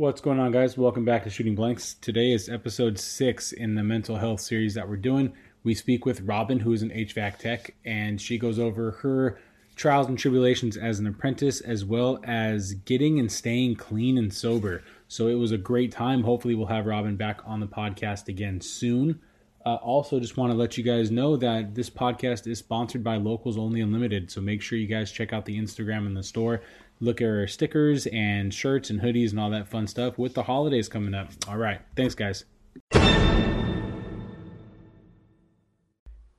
What's going on, guys? Welcome back to Shooting Blanks. Today is episode six in the mental health series that we're doing. We speak with Robin, who is an HVAC tech, and she goes over her trials and tribulations as an apprentice, as well as getting and staying clean and sober. So it was a great time. Hopefully, we'll have Robin back on the podcast again soon. Uh, also, just want to let you guys know that this podcast is sponsored by Locals Only Unlimited. So make sure you guys check out the Instagram and the store. Look at our stickers and shirts and hoodies and all that fun stuff with the holidays coming up. All right. Thanks, guys.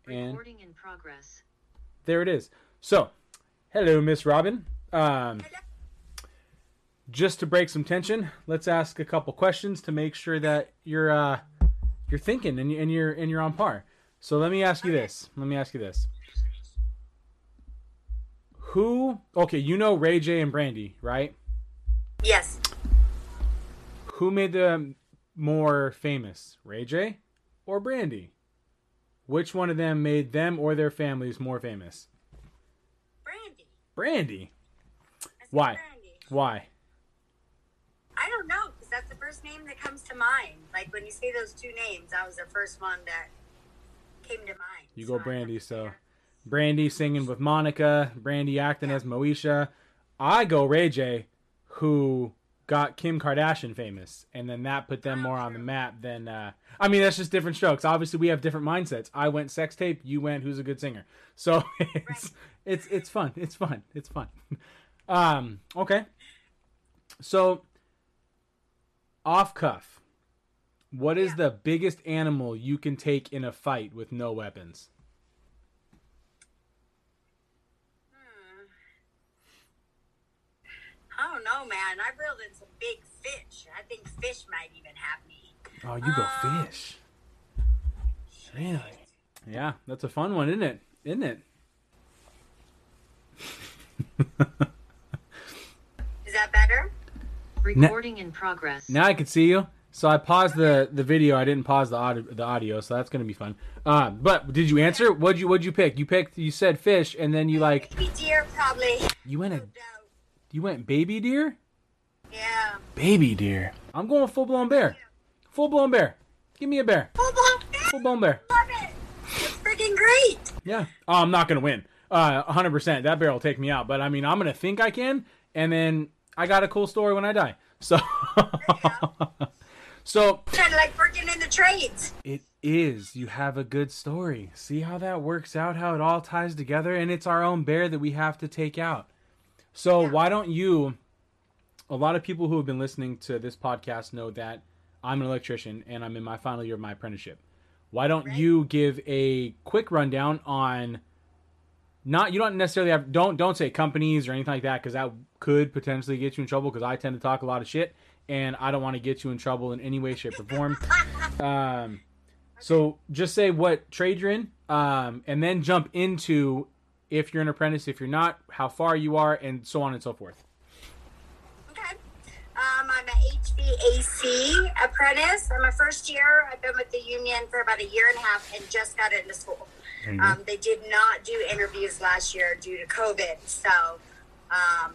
And Recording in progress. there it is. So, hello, Miss Robin. Um, just to break some tension, let's ask a couple questions to make sure that you're uh, you're thinking and, and you're and you're on par. So let me ask you this. Let me ask you this. Who? Okay, you know Ray J and Brandy, right? Yes. Who made them more famous, Ray J or Brandy? Which one of them made them or their families more famous? Brandy. Brandy. Why? Brandy. Why? I don't know because that's the first name that comes to mind. Like when you say those two names, that was the first one that came to mind. You So go Brandy, so. Brandy singing with Monica, Brandy acting as Moesha. I go Ray J, who got Kim Kardashian famous, and then that put them more on the map than. Uh, I mean, that's just different strokes. Obviously, we have different mindsets. I went sex tape. You went who's a good singer. So it's it's it's fun. It's fun. It's fun. Um. Okay. So off cuff. What is Yeah. the biggest animal you can take in a fight with no weapons? Hmm. I don't know, man. I've reeled in some big fish. I think fish might even have me. Oh, you go Um, fish. Really? Yeah, that's a fun one, isn't it? Isn't it? Is that better? Recording in progress. now I can see you. So I paused the, the video. I didn't pause the audio, the audio, so that's gonna be fun. Uh, but did you answer? What'd you What'd you pick? You picked. You said fish, and then you like Baby deer, probably. you went a doubt. You went baby deer. Yeah. Baby deer. I'm going full blown bear. Full blown bear. Give me a bear. Full blown fish. Full blown bear. Love it. It's freaking great. Yeah. Oh, I'm not gonna win. Uh, 100%. That bear will take me out. But I mean, I'm gonna think I can, and then I got a cool story when I die. So, so Kind of like working in the trades. it is. You have a good story. See how that works out, how it all ties together, and it's our own bear that we have to take out. So why don't you? A lot of people who have been listening to this podcast know that I'm an electrician and I'm in my final year of my apprenticeship. Why don't Right. you give a quick rundown on? Not you don't necessarily have don't don't say companies or anything like that because that could potentially get you in trouble because I tend to talk a lot of shit and I don't want to get you in trouble in any way, shape, or form. Um, so just say what trade you're in, um, and then jump into if you're an apprentice, if you're not, how far you are, and so on and so forth. Okay. Um, I'm an HVAC apprentice. I'm a first year. I've been with the union for about a year and a half and just got into school. Um, they did not do interviews last year due to COVID. So um,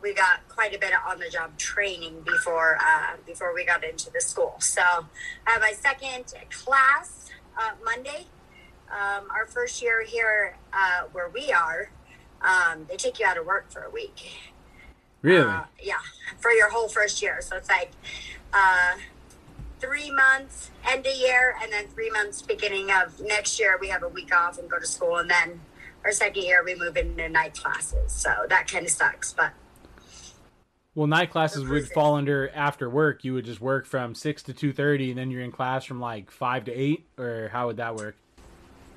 we got quite a bit of on the job training before uh, before we got into the school. So I have my second class uh, Monday. Um, our first year here uh, where we are, um, they take you out of work for a week. Really? Uh, yeah, for your whole first year. So it's like uh, three months end of year, and then three months beginning of next year. We have a week off and go to school, and then our second year we move into night classes. So that kind of sucks, but well, night classes would fall under after work. You would just work from six to two thirty, and then you're in class from like five to eight, or how would that work?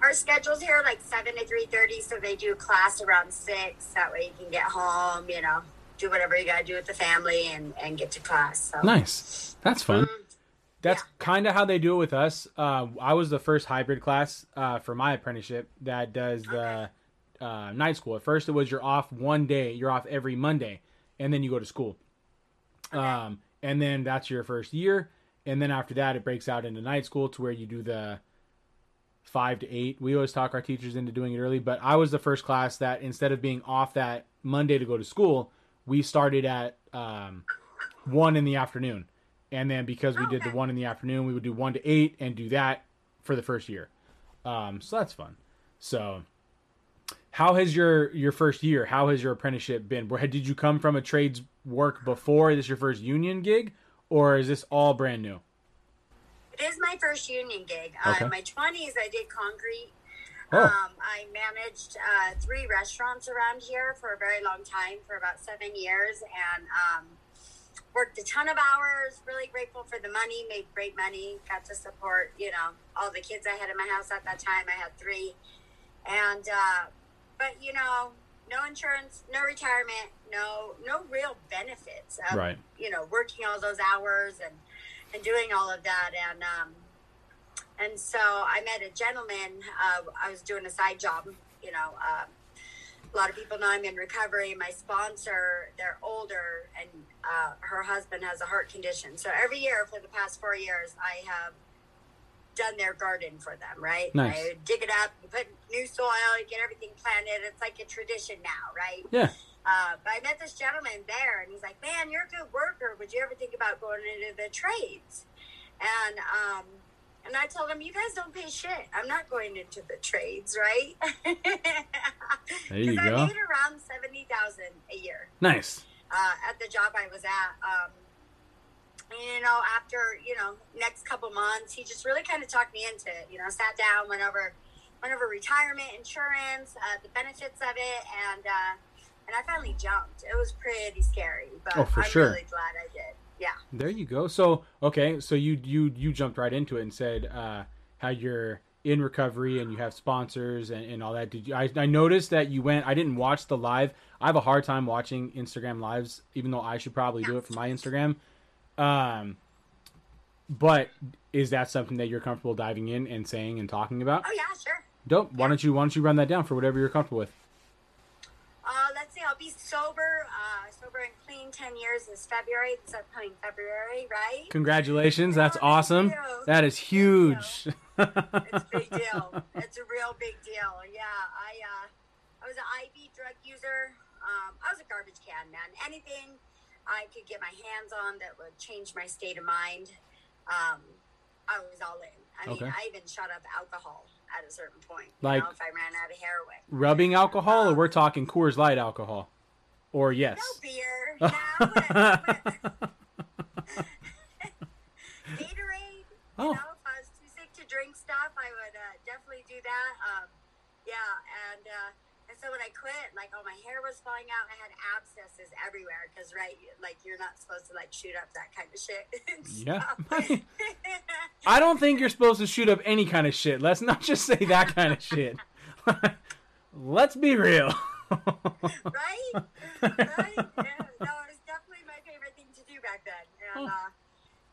Our schedules here are like seven to three thirty. So they do class around six. That way you can get home. You know, do whatever you got to do with the family and and get to class. So Nice. That's fun. Mm, That's Yeah. kind of how they do it with us. Uh, I was the first hybrid class uh, for my apprenticeship that does the uh, night school. At first, it was you're off one day, you're off every Monday, and then you go to school. Um, and then that's your first year, and then after that, it breaks out into night school to where you do the five to eight. We always talk our teachers into doing it early, but I was the first class that instead of being off that Monday to go to school, we started at um, one in the afternoon, and then because we did the one in the afternoon, we would do one to eight and do that for the first year. Um, so that's fun. So, how has your your first year? How has your apprenticeship been? Where did you come from a trades work before? Is this your first union gig, or is this all brand new? It is my first union gig. Okay. Uh, in my 20s, I did concrete. Oh. Um, I managed uh, three restaurants around here for a very long time, for about seven years, and um, worked a ton of hours. Really grateful for the money, made great money, got to support, you know, all the kids I had in my house at that time. I had three. And, uh, but, you know, no insurance, no retirement, no no real benefits of, Right. you know, working all those hours and, and doing all of that. And, um, and so I met a gentleman. Uh, I was doing a side job. You know, uh, a lot of people know I'm in recovery. My sponsor, they're older, and uh, her husband has a heart condition. So every year for the past four years, I have done their garden for them. Right? Nice. I dig it up, you put new soil, get everything planted. It's like a tradition now, right? Yeah. Uh, but I met this gentleman there, and he's like, "Man, you're a good worker. Would you ever think about going into the trades?" And um, and I told him, "You guys don't pay shit. I'm not going into the trades, right?" There you 'Cause I made around seventy thousand a year Nice. uh, at the job I was at. Um, you know, after you know, next couple months, he just really kind of talked me into it. You know, sat down, went over, went over retirement insurance, uh, the benefits of it, and uh, and I finally jumped. It was pretty scary, but Oh, for I'm sure. really glad I did. Yeah. There you go. So okay, so you you you jumped right into it and said uh, how you're in recovery and you have sponsors and, and all that. Did you? I, I noticed that you went. I didn't watch the live. I have a hard time watching Instagram lives, even though I should probably do it for my Instagram. Um, but is that something that you're comfortable diving in and saying and talking about? Oh yeah, sure. Dope. Why don't you Why don't you run that down for whatever you're comfortable with? See. I'll be sober, uh, sober and clean ten years this February. This upcoming February, right? Congratulations. That's Oh, awesome. That is huge. It's a big deal. It's a real big deal. Yeah, I uh, I was an IV drug user. Um, I was a garbage can man. Anything I could get my hands on that would change my state of mind, um, I was all in. I mean, Okay. I even shot up alcohol at a certain point. Like- know, if I ran out of heroin. Rubbing alcohol, or we're talking Coors Light alcohol, or yes. No beer. No, whatever. Gatorade. Oh. You know, if I was too sick to drink stuff, I would uh, definitely do that. Um, yeah, and uh, so when I quit, like, all my hair was falling out. I had abscesses everywhere because, right, like you're not supposed to like shoot up that kind of shit. Yeah. I don't think you're supposed to shoot up any kind of shit. Let's not just say that kind of shit. Let's be real. right? right? Yeah. No, it was definitely my favorite thing to do back then. And, Oh. uh,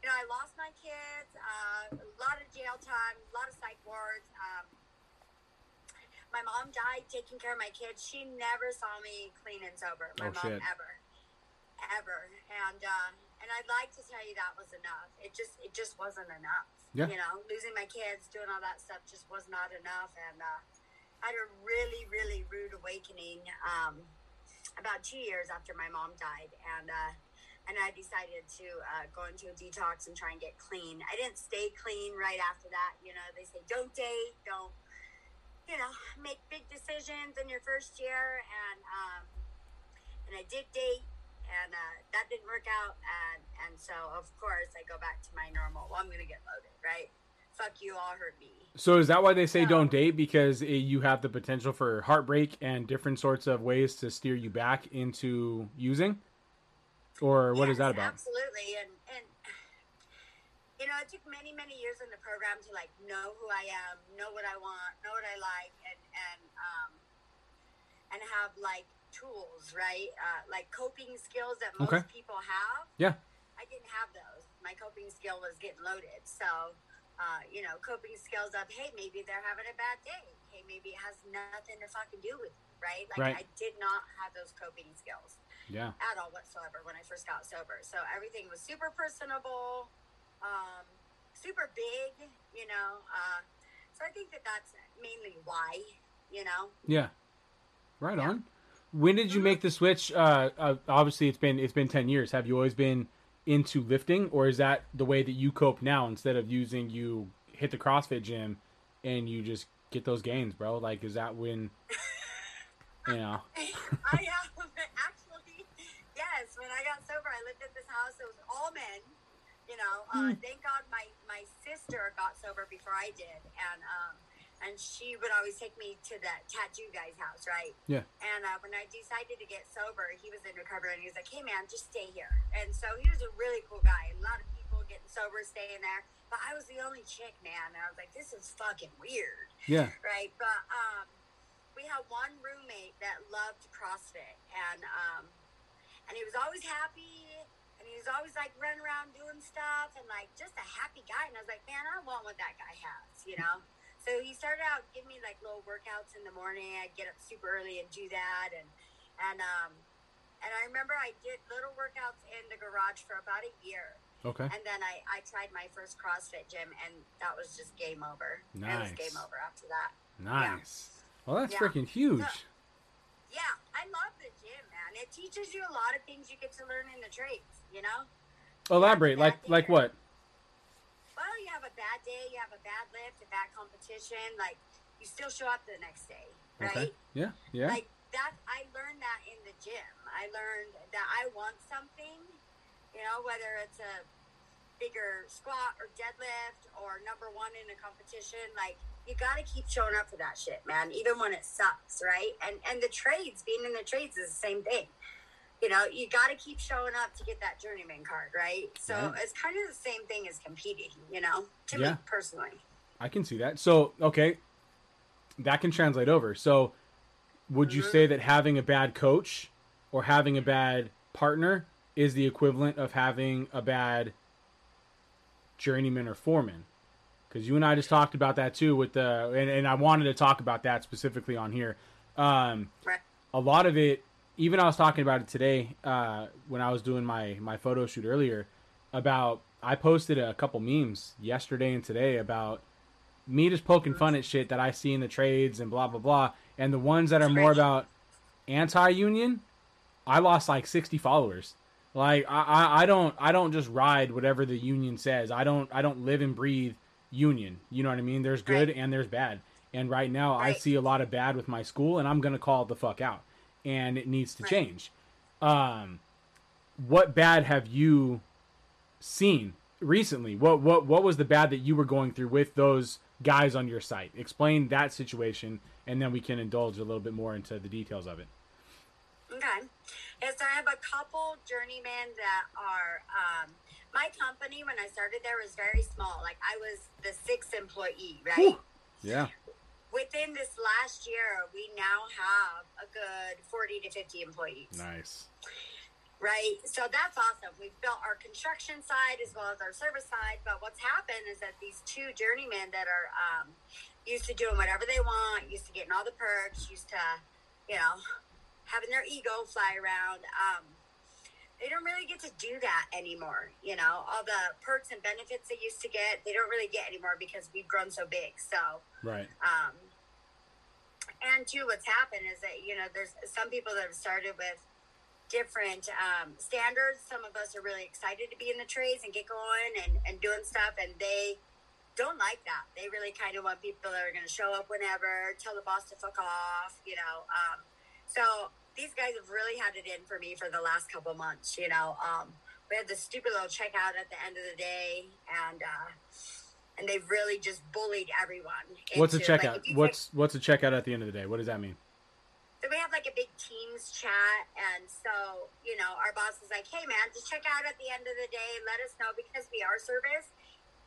you know, I lost my kids, uh, a lot of jail time, a lot of psych wards. Um, my mom died taking care of my kids. She never saw me clean and sober. My Oh, mom shit. ever, ever. And uh, and I'd like to tell you that was enough. It just it just wasn't enough. Yeah. You know, losing my kids, doing all that stuff just was not enough. And uh, I had a really really rude awakening. Um, about two years after my mom died, and uh, and I decided to uh, go into a detox and try and get clean. I didn't stay clean right after that. You know, they say don't date, don't you know make big decisions in your first year, and um, and I did date. And uh, that didn't work out, and and so of course I go back to my normal. Well, I'm gonna get loaded, right? Fuck you, all hurt me. so is that why they say No. don't date because it, you have the potential for heartbreak and different sorts of ways to steer you back into using? Or what is Yes, that about? Absolutely, and and you know, it took many many years in the program to like know who I am, know what I want, know what I like, and and um, and have like tools, right? Uh, like coping skills that most Okay. people have. Yeah. I didn't have those. My coping skill was getting loaded. So, uh, you know, coping skills of, hey, maybe they're having a bad day. Hey, maybe it has nothing to fucking do with you, right? Like, Right. I did not have those coping skills Yeah. at all whatsoever when I first got sober. So everything was super personable, um, super big, you know. Uh, so I think that that's mainly why, you know. Yeah. Right Yeah. on. When did you make the switch? Uh, uh, obviously, it's been it's been ten years. Have you always been into lifting, or is that the way that you cope now instead of using you hit the CrossFit gym and you just get those gains, bro? Like, is that when you know? I have actually, yes. When I got sober, I lived at this house. It was all men. You know, uh, thank God my my sister got sober before I did, and um, and she would always take me to that tattoo guy's house, right? Yeah. And uh, when I decided to get sober, he was in recovery, and he was like, "Hey, man, just stay here." And so he was a really cool guy. A lot of people getting sober, staying there, but I was the only chick, man. And I was like, "This is fucking weird." Yeah. right? But um, we had one roommate that loved CrossFit, and um, and he was always happy, and he was always like running around doing stuff, and like just a happy guy. And I was like, man, I want what that guy has, you know. So he started out giving me like little workouts in the morning. I'd get up super early and do that, and and um, and I remember I did little workouts in the garage for about a year. Okay. And then I, I tried my first CrossFit gym, and that was just game over. It Nice. was game over after that. Nice. Well, that's Yeah. freaking huge. Yeah. Yeah, I love the gym, man. It teaches you a lot of things you get to learn in the trades, you know? Elaborate. Like like what? Well, you have a bad day, you have a bad lift, a bad competition, like you still show up the next day, right? Okay. Yeah. Yeah. Like that I learned that in the gym. I learned that I want something, you know, whether it's a bigger squat or deadlift or number one in a competition, like you gotta keep showing up for that shit, man, even when it sucks, right? And and the trades, being in the trades is the same thing. You know, you gotta keep showing up to get that journeyman card, right? So Right. it's kind of the same thing as competing, you know, to Yeah. me personally. I can see that. So, okay, that can translate over. So, would you say that having a bad coach or having a bad partner is the equivalent of having a bad journeyman or foreman? Because you and I just talked about that too with the, and, and I wanted to talk about that specifically on here. Um, Right. a lot of it even i was talking about it today uh, when i was doing my my photo shoot earlier about i posted a couple memes yesterday and today about me just poking fun at shit that i see in the trades and blah blah blah. And the ones that are more about anti-union i lost like 60 followers. Like I, I i don't i don't just ride whatever the union says. I don't i don't live and breathe union. You know what i mean? There's good Right. and there's bad. And right now i see a lot of bad with my school and i'm gonna call it the fuck out and it needs to Right. change um what bad have you seen recently what what what was the bad that you were going through with those guys on your site explain that situation and then we can indulge a little bit more into the details of it Okay. Yes, I have a couple journeymen that are. Um, my company when I started there was very small. Like I was the sixth employee, right? Whew. yeah Within this last year, we now have a good forty to fifty employees, nice right? So that's awesome. We've built our construction side as well as our service side. But what's happened is that these two journeymen that are um, used to doing whatever they want, used to getting all the perks, used to, you know, having their ego fly around. Um, they don't really get to do that anymore. You know, all the perks and benefits they used to get, they don't really get anymore because we've grown so big. So, right um, and two, what's happened is that you know there's some people that have started with different um, standards. Some of us are really excited to be in the trades and get going and, and doing stuff, and they don't like that. They really kind of want people that are going to show up whenever, tell the boss to fuck off, you know. Um, so these guys have really had it in for me for the last couple months, you know. Um, we had this stupid little checkout at the end of the day, and uh, and they've really just bullied everyone. what's a into, like, checkout you what's what's a checkout at the end of the day what does that mean so we have like a big teams chat and so you know our boss is like hey man just check out at the end of the day let us know because we are service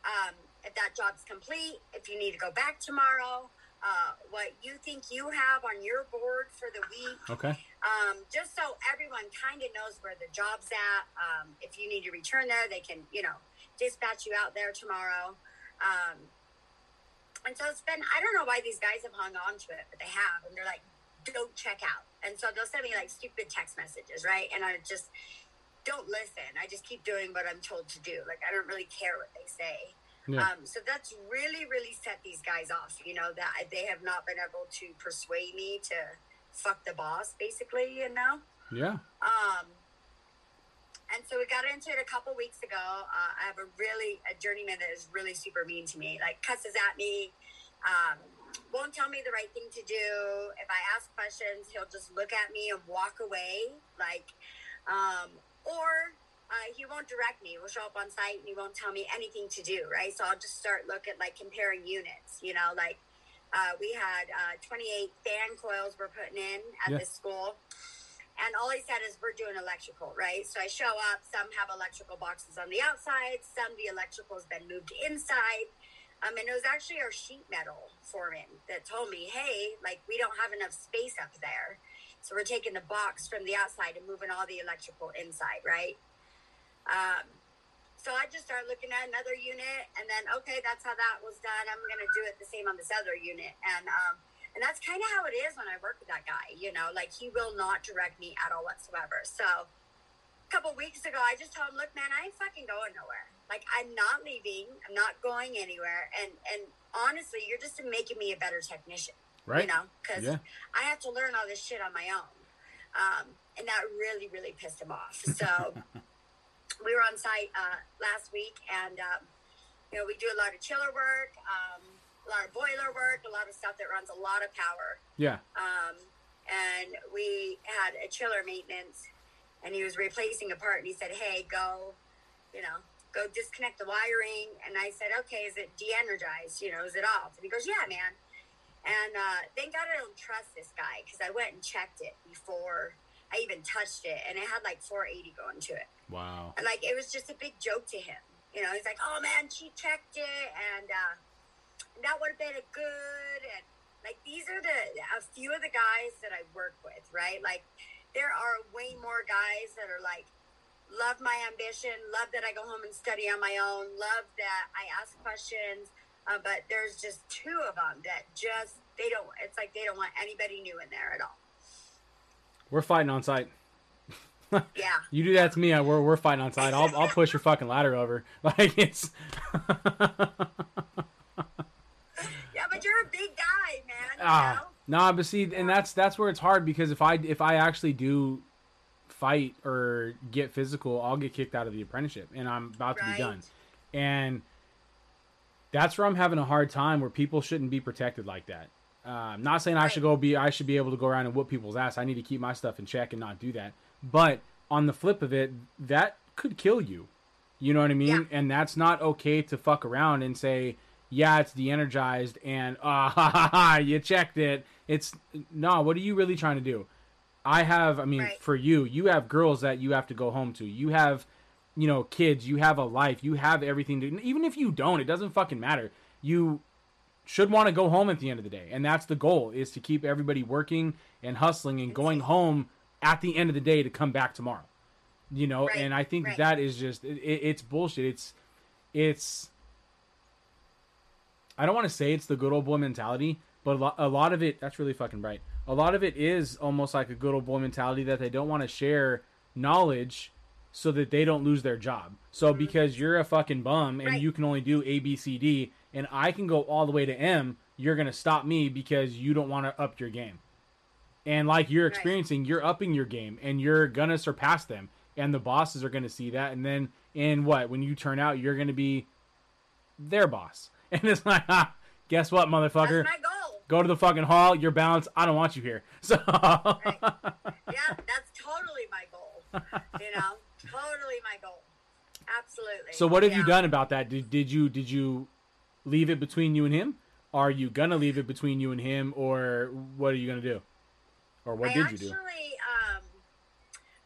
um, if that job's complete if you need to go back tomorrow uh, what you think you have on your board for the week okay um, just so everyone kind of knows where the job's at. Um, if you need to return there, they can, you know, dispatch you out there tomorrow. Um, and so it's been, I don't know why these guys have hung on to it, but they have. And they're like, don't check out. And so they'll send me like stupid text messages, right? And I just don't listen. I just keep doing what I'm told to do. Like, I don't really care what they say. Yeah Um, so that's really, really set these guys off. You know that they have not been able to persuade me to fuck the boss, basically. You know. yeah Um, and so we got into it a couple weeks ago. Uh, I have a really a journeyman that is really super mean to me, like cusses at me, um, won't tell me the right thing to do. If I ask questions, he'll just look at me and walk away, like, um, or uh, he won't direct me. He'll show up on site and he won't tell me anything to do, right? So I'll just start looking like comparing units, you know, like uh, we had uh, 28 fan coils we're putting in at Yeah. this school. And all he said is, we're doing electrical, right? So I show up, some have electrical boxes on the outside, some the electrical has been moved inside. Um, and it was actually our sheet metal foreman that told me, hey, like we don't have enough space up there. So we're taking the box from the outside and moving all the electrical inside, right? Um, so I just started looking at another unit, and then okay, that's how that was done. I'm gonna do it the same on this other unit, and um, and that's kind of how it is when I work with that guy. You know, like he will not direct me at all whatsoever. So a couple weeks ago, I just told him, look, man, I ain't fucking going nowhere. Like I'm not leaving. I'm not going anywhere. And and honestly, you're just making me a better technician. Right. You know, because Yeah. I have to learn all this shit on my own. Um, and that really, really pissed him off. So we were on site uh, last week, and um, you know we do a lot of chiller work, um, a lot of boiler work, a lot of stuff that runs a lot of power. Yeah. Um, and we had a chiller maintenance, and he was replacing a part, and he said, "Hey, go, you know." Go disconnect the wiring, and I said, "Okay, is it de-energized? You know, is it off?" And he goes, "Yeah, man." And uh, thank God I don't trust this guy because I went and checked it before I even touched it, and it had like 480 going to it. Wow. And like it was just a big joke to him. You know, he's like, "Oh man, she checked it, and uh, that would have been a good." And like these are the a few of the guys that I work with, right? Like there are way more guys that are like, love my ambition, love that I go home and study on my own, love that I ask questions. Uh, but there's just two of them that just they don't. It's like they don't want anybody new in there at all. We're fighting on site. Yeah. You do that to me, I, we're we're fighting on site. I'll I'll push your fucking ladder over. Like it's Yeah, but you're a big guy, man. You ah know? nah, but see, and that's that's where it's hard because if I if I actually do fight or get physical, I'll get kicked out of the apprenticeship, and I'm about to be done. And that's where I'm having a hard time. Where people shouldn't be protected like that. Uh, I'm not saying I should go be. I should be able to go around and whoop people's ass. I need to keep my stuff in check and not do that. But on the flip of it, that could kill you. You know what I mean? Yeah. And that's not okay to fuck around and say, yeah, it's de-energized and ah ha, ha, ha, you checked it. It's no. What are you really trying to do? I have. I mean, Right. for you, you have girls that you have to go home to. You have, you know, kids. You have a life. You have everything to. Even if you don't, it doesn't fucking matter. You should want to go home at the end of the day, and that's the goal: is to keep everybody working and hustling and going home at the end of the day to come back tomorrow. You know, Right, and I think right. that is just it, it- it's bullshit. It's it's I don't want to say it's the good old boy mentality, but a lot, a lot of it that's really fucking bright. A lot of it is almost like a good old boy mentality that they don't want to share knowledge so that they don't lose their job. So because you're a fucking bum and Mm-hmm. Right. you can only do A B C D and I can go all the way to M, you're going to stop me because you don't want to up your game. And like you're Right. experiencing, you're upping your game and you're going to surpass them and the bosses are going to see that and then in what when you turn out you're going to be their boss. And it's like, ah, guess what, motherfucker? That's my goal. Go to the fucking hall. You're balanced. I don't want you here. So, Yeah, that's totally my goal. You know, totally my goal. Absolutely. so what have you done about that? Did, did you did you leave it between you and him? Are you gonna leave it between you and him, or what are you gonna do? Or what I did actually you do? um,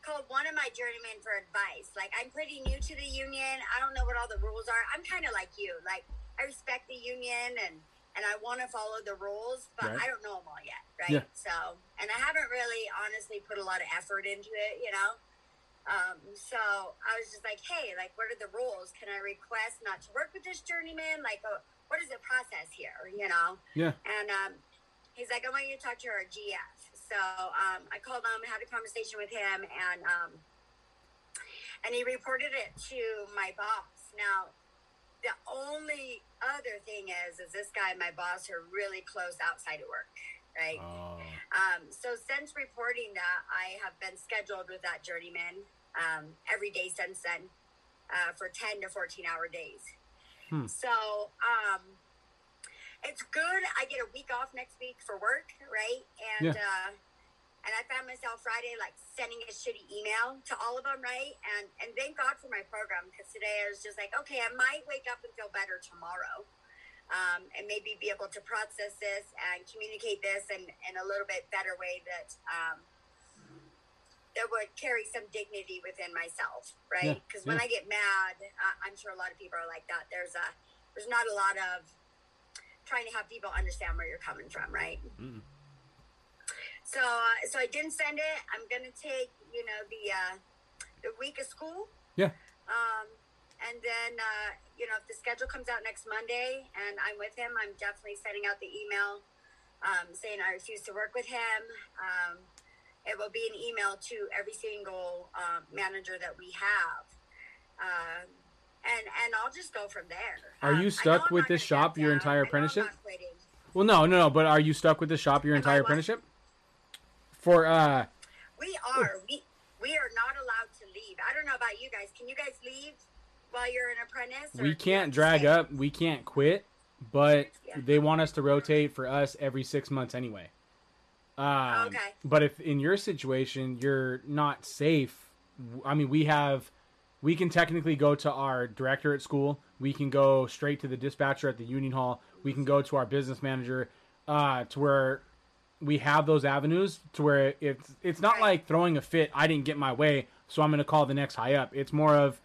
called one of my journeymen for advice. Like, I'm pretty new to the union. I don't know what all the rules are. I'm kind of like you. Like, I respect the union and and I want to follow the rules, but Right. I don't know them all yet, right? Yeah. So, and I haven't really honestly put a lot of effort into it, you know. Um, so I was just like, hey, like, what are the rules? Can I request not to work with this journeyman? Like, uh, what is the process here? You know? Yeah. And um, he's like, I want you to talk to our GF. So um, I called him, had a conversation with him, and um, and he reported it to my boss. Now, the only other thing is, is this guy, and my boss, are really close outside of work, right? Oh, Um, so since reporting that, I have been scheduled with that journeyman um, every day since then uh, for 10 to 14 hour days. Hmm. So um, it's good. I get a week off next week for work, right? And Yeah. uh, and I found myself Friday like sending a shitty email to all of them, right? And and thank God for my program because today I was just like, okay, I might wake up and feel better tomorrow, um, and maybe be able to process this and communicate this in, in a little bit better way that um, that would carry some dignity within myself, right? Because when yeah. I get mad, I, I'm sure a lot of people are like that. There's a there's not a lot of trying to have people understand where you're coming from, right? Mm. So, uh, so I didn't send it. I'm gonna take, you know, the uh, the week of school. Yeah. Um, and then, uh, you know, if the schedule comes out next Monday and I'm with him, I'm definitely sending out the email um, saying I refuse to work with him. Um, it will be an email to every single um, manager that we have. Um, and, and I'll just go from there. Are you Um, stuck with this shop your down. entire I know I'm apprenticeship? Well, no, no, no. But are you stuck with this shop your entire apprenticeship? For uh, We are. We we are not allowed to leave. I don't know about you guys. Can you guys leave while you're an apprentice? we can't drag up. We can't quit. But Yeah. they want us to rotate for us every six months anyway. Um, Okay. But if in your situation you're not safe, I mean, we have, we can technically go to our director at school. We can go straight to the dispatcher at the union hall. We can go to our business manager, uh, to where we have those avenues to where it's it's not Right. like throwing a fit. I didn't get my way, so I'm going to call the next high up. It's more of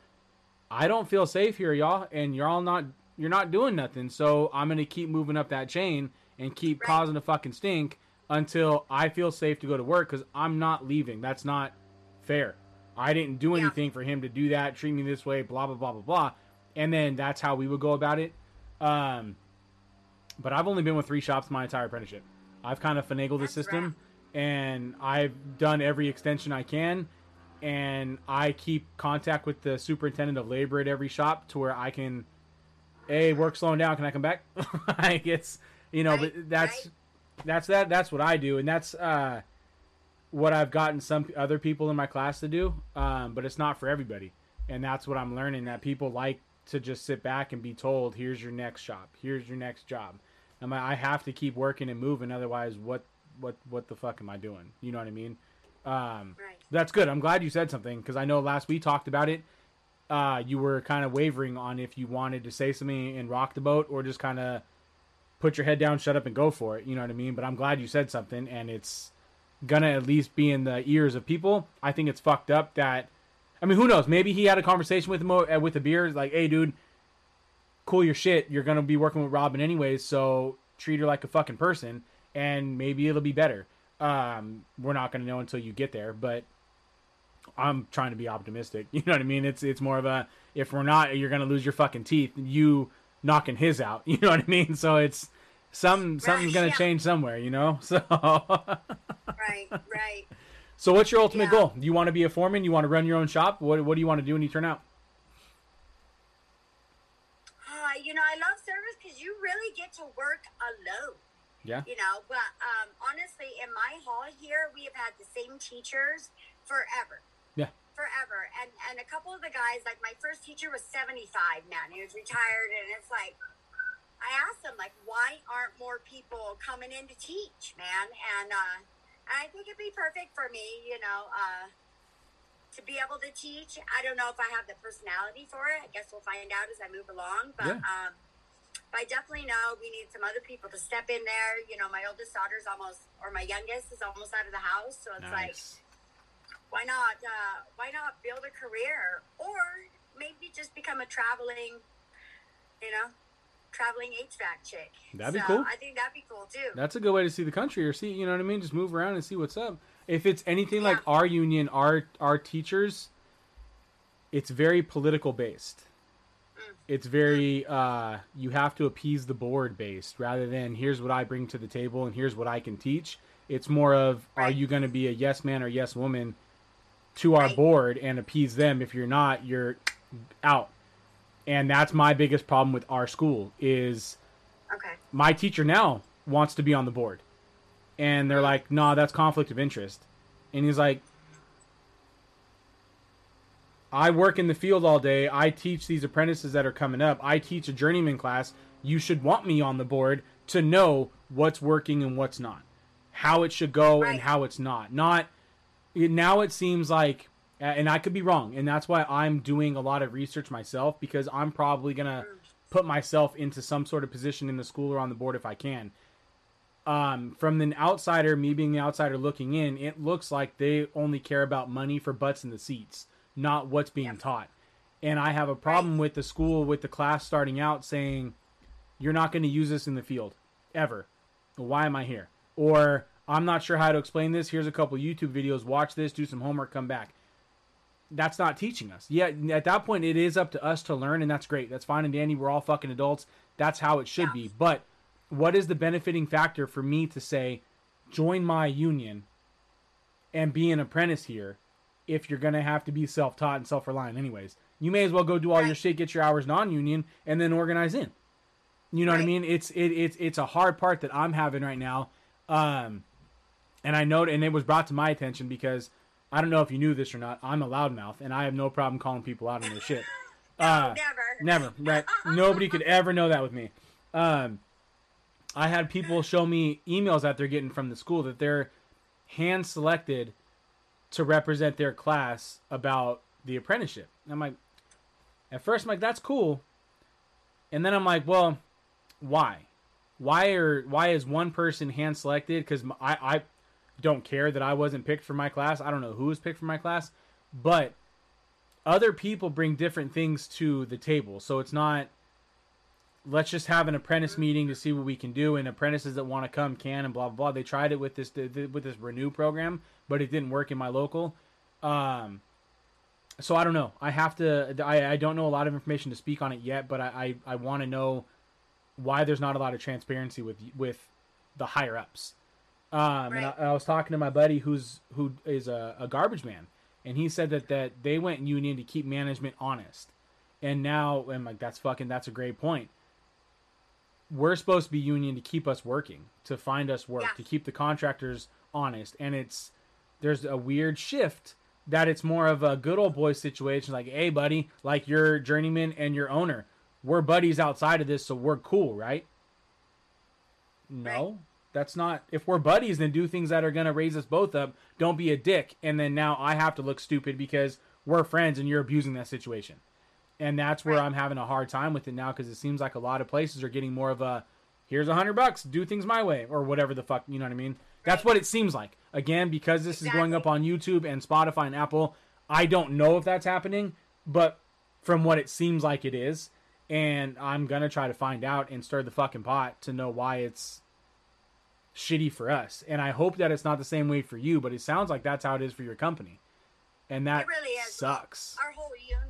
I don't feel safe here, y'all, and you're all not you're not doing nothing. So I'm gonna keep moving up that chain and keep Right. causing a fucking stink until I feel safe to go to work because I'm not leaving. That's not fair. I didn't do Yeah. anything for him to do that, treat me this way, blah blah blah blah blah. And then that's how we would go about it. Um, but I've only been with three shops my entire apprenticeship. I've kind of finagled the system, and I've done every extension I can, and I keep contact with the superintendent of labor at every shop to where I can, hey, work slowing down. Can I come back? I guess you know, Right, but that's right. that's that. That's what I do, and that's uh, what I've gotten some other people in my class to do. Um, but it's not for everybody, and that's what I'm learning. That people like to just sit back and be told, "Here's your next shop. Here's your next job." I'm I have to keep working and moving, otherwise, what what what the fuck am I doing? You know what I mean? Um, Right. that's good. I'm glad you said something because I know last we talked about it. Uh, you were kind of wavering on if you wanted to say something and rock the boat or just kind of put your head down, shut up, and go for it. You know what I mean? But I'm glad you said something, and it's gonna at least be in the ears of people. I think it's fucked up that. I mean, who knows? Maybe he had a conversation with him uh, with the beer. Like, hey, dude, cool your shit. You're gonna be working with Robin anyways, so treat her like a fucking person, and maybe it'll be better. Um, we're not gonna know until you get there, but I'm trying to be optimistic. You know what I mean? It's it's more of a if we're not, you're gonna lose your fucking teeth. You knocking his out. You know what I mean? So it's some something's gonna yeah. change somewhere. You know? So Right. Right. so what's your ultimate Yeah. goal? Do you want to be a foreman? You want to run your own shop? What what do you want to do when you turn out? Uh, you know, I love service because you really get to work alone. Yeah. You know, but um, honestly, in my hall here, we have had the same teachers forever. Yeah. Forever. And and a couple of the guys, like my first teacher was 75, man. He was retired. And it's like, I asked them, like, why aren't more people coming in to teach, man? And, uh, and I think it'd be perfect for me, you know, uh, to be able to teach. I don't know if I have the personality for it. I guess we'll find out as I move along. But, Yeah. um, but I definitely know we need some other people to step in there. You know, my oldest daughter's almost, or my youngest is almost out of the house. So it's like, why not, uh, why not build a career or maybe just become a traveling, you know, traveling HVAC chick. That'd be cool. I think that'd be cool too. That's a good way to see the country or see, you know what I mean? Just move around and see what's up. If it's anything like our union, our our teachers, it's very political based. It's very uh, you have to appease the board based rather than here's what I bring to the table and here's what I can teach. It's more of are you going to be a yes man or yes woman to our Right. board and appease them. If you're not, you're out. And that's my biggest problem with our school is okay. my teacher now wants to be on the board. And they're like, nah, that's conflict of interest. And he's like, I work in the field all day. I teach these apprentices that are coming up. I teach a journeyman class. You should want me on the board to know what's working and what's not, how it should go and how it's not. Not it, now. It seems like, and I could be wrong, and that's why I'm doing a lot of research myself because I'm probably gonna put myself into some sort of position in the school or on the board if I can. Um, from an outsider, me being the outsider looking in, it looks like they only care about money for butts in the seats, not what's being taught. And I have a problem with the school, with the class starting out saying, you're not going to use this in the field ever. Why am I here? Or I'm not sure how to explain this. Here's a couple YouTube videos. Watch this, do some homework, come back. That's not teaching us. Yeah, at that point, it is up to us to learn, and that's great. That's fine and dandy. We're all fucking adults. That's how it should Yeah. be. But what is the benefiting factor for me to say, join my union and be an apprentice here if you're going to have to be self taught and self reliant, anyways? You may as well go do all your shit, get your hours non union, and then organize in. You know what I mean? It's it, it's it's a hard part that I'm having right now, um, and I know, and it was brought to my attention because I don't know if you knew this or not. I'm a loudmouth, and I have no problem calling people out on their shit. Uh, Never. Never, right? Nobody could ever know that with me. Um, I had people show me emails that they're getting from the school that they're hand selected to represent their class about the apprenticeship. And I'm like, at first, I'm like, that's cool. And then I'm like, well, why? Why are why is one person hand selected? Because I I don't care that I wasn't picked for my class. I don't know who was picked for my class, but other people bring different things to the table. So it's not let's just have an apprentice meeting to see what we can do and apprentices that want to come can and blah blah blah. They tried it with this with this renew program, but it didn't work in my local. Um so I don't know. I have to I, I don't know a lot of information to speak on it yet, but I I, I want to know why there's not a lot of transparency with with the higher ups. Um, and I, I was talking to my buddy who's who is a, a garbage man, and he said that that they went union to keep management honest, and now I'm like that's fucking that's a great point. We're supposed to be union to keep us working, to find us work, Yeah. to keep the contractors honest, and it's there's a weird shift that it's more of a good old boy situation like hey buddy like your journeyman and your owner. We're buddies outside of this so we're cool right? No. Right. that's not if we're buddies then do things that are going to raise us both up. Don't be a dick. And then now i have to look stupid because we're friends and you're abusing that situation and that's where Right. i'm having a hard time with it now because it seems like a lot of places are getting more of a here's a hundred bucks do things my way or whatever the fuck you know what i mean? That's what it seems like. Again because this is going up on youtube and spotify and apple i don't know if that's happening but from what it seems like it is and i'm gonna try to find out and stir the fucking pot to know why it's shitty for us. And i hope that it's not the same way for you but it sounds like that's how it is for your company. And that It really is. sucks. Our whole union,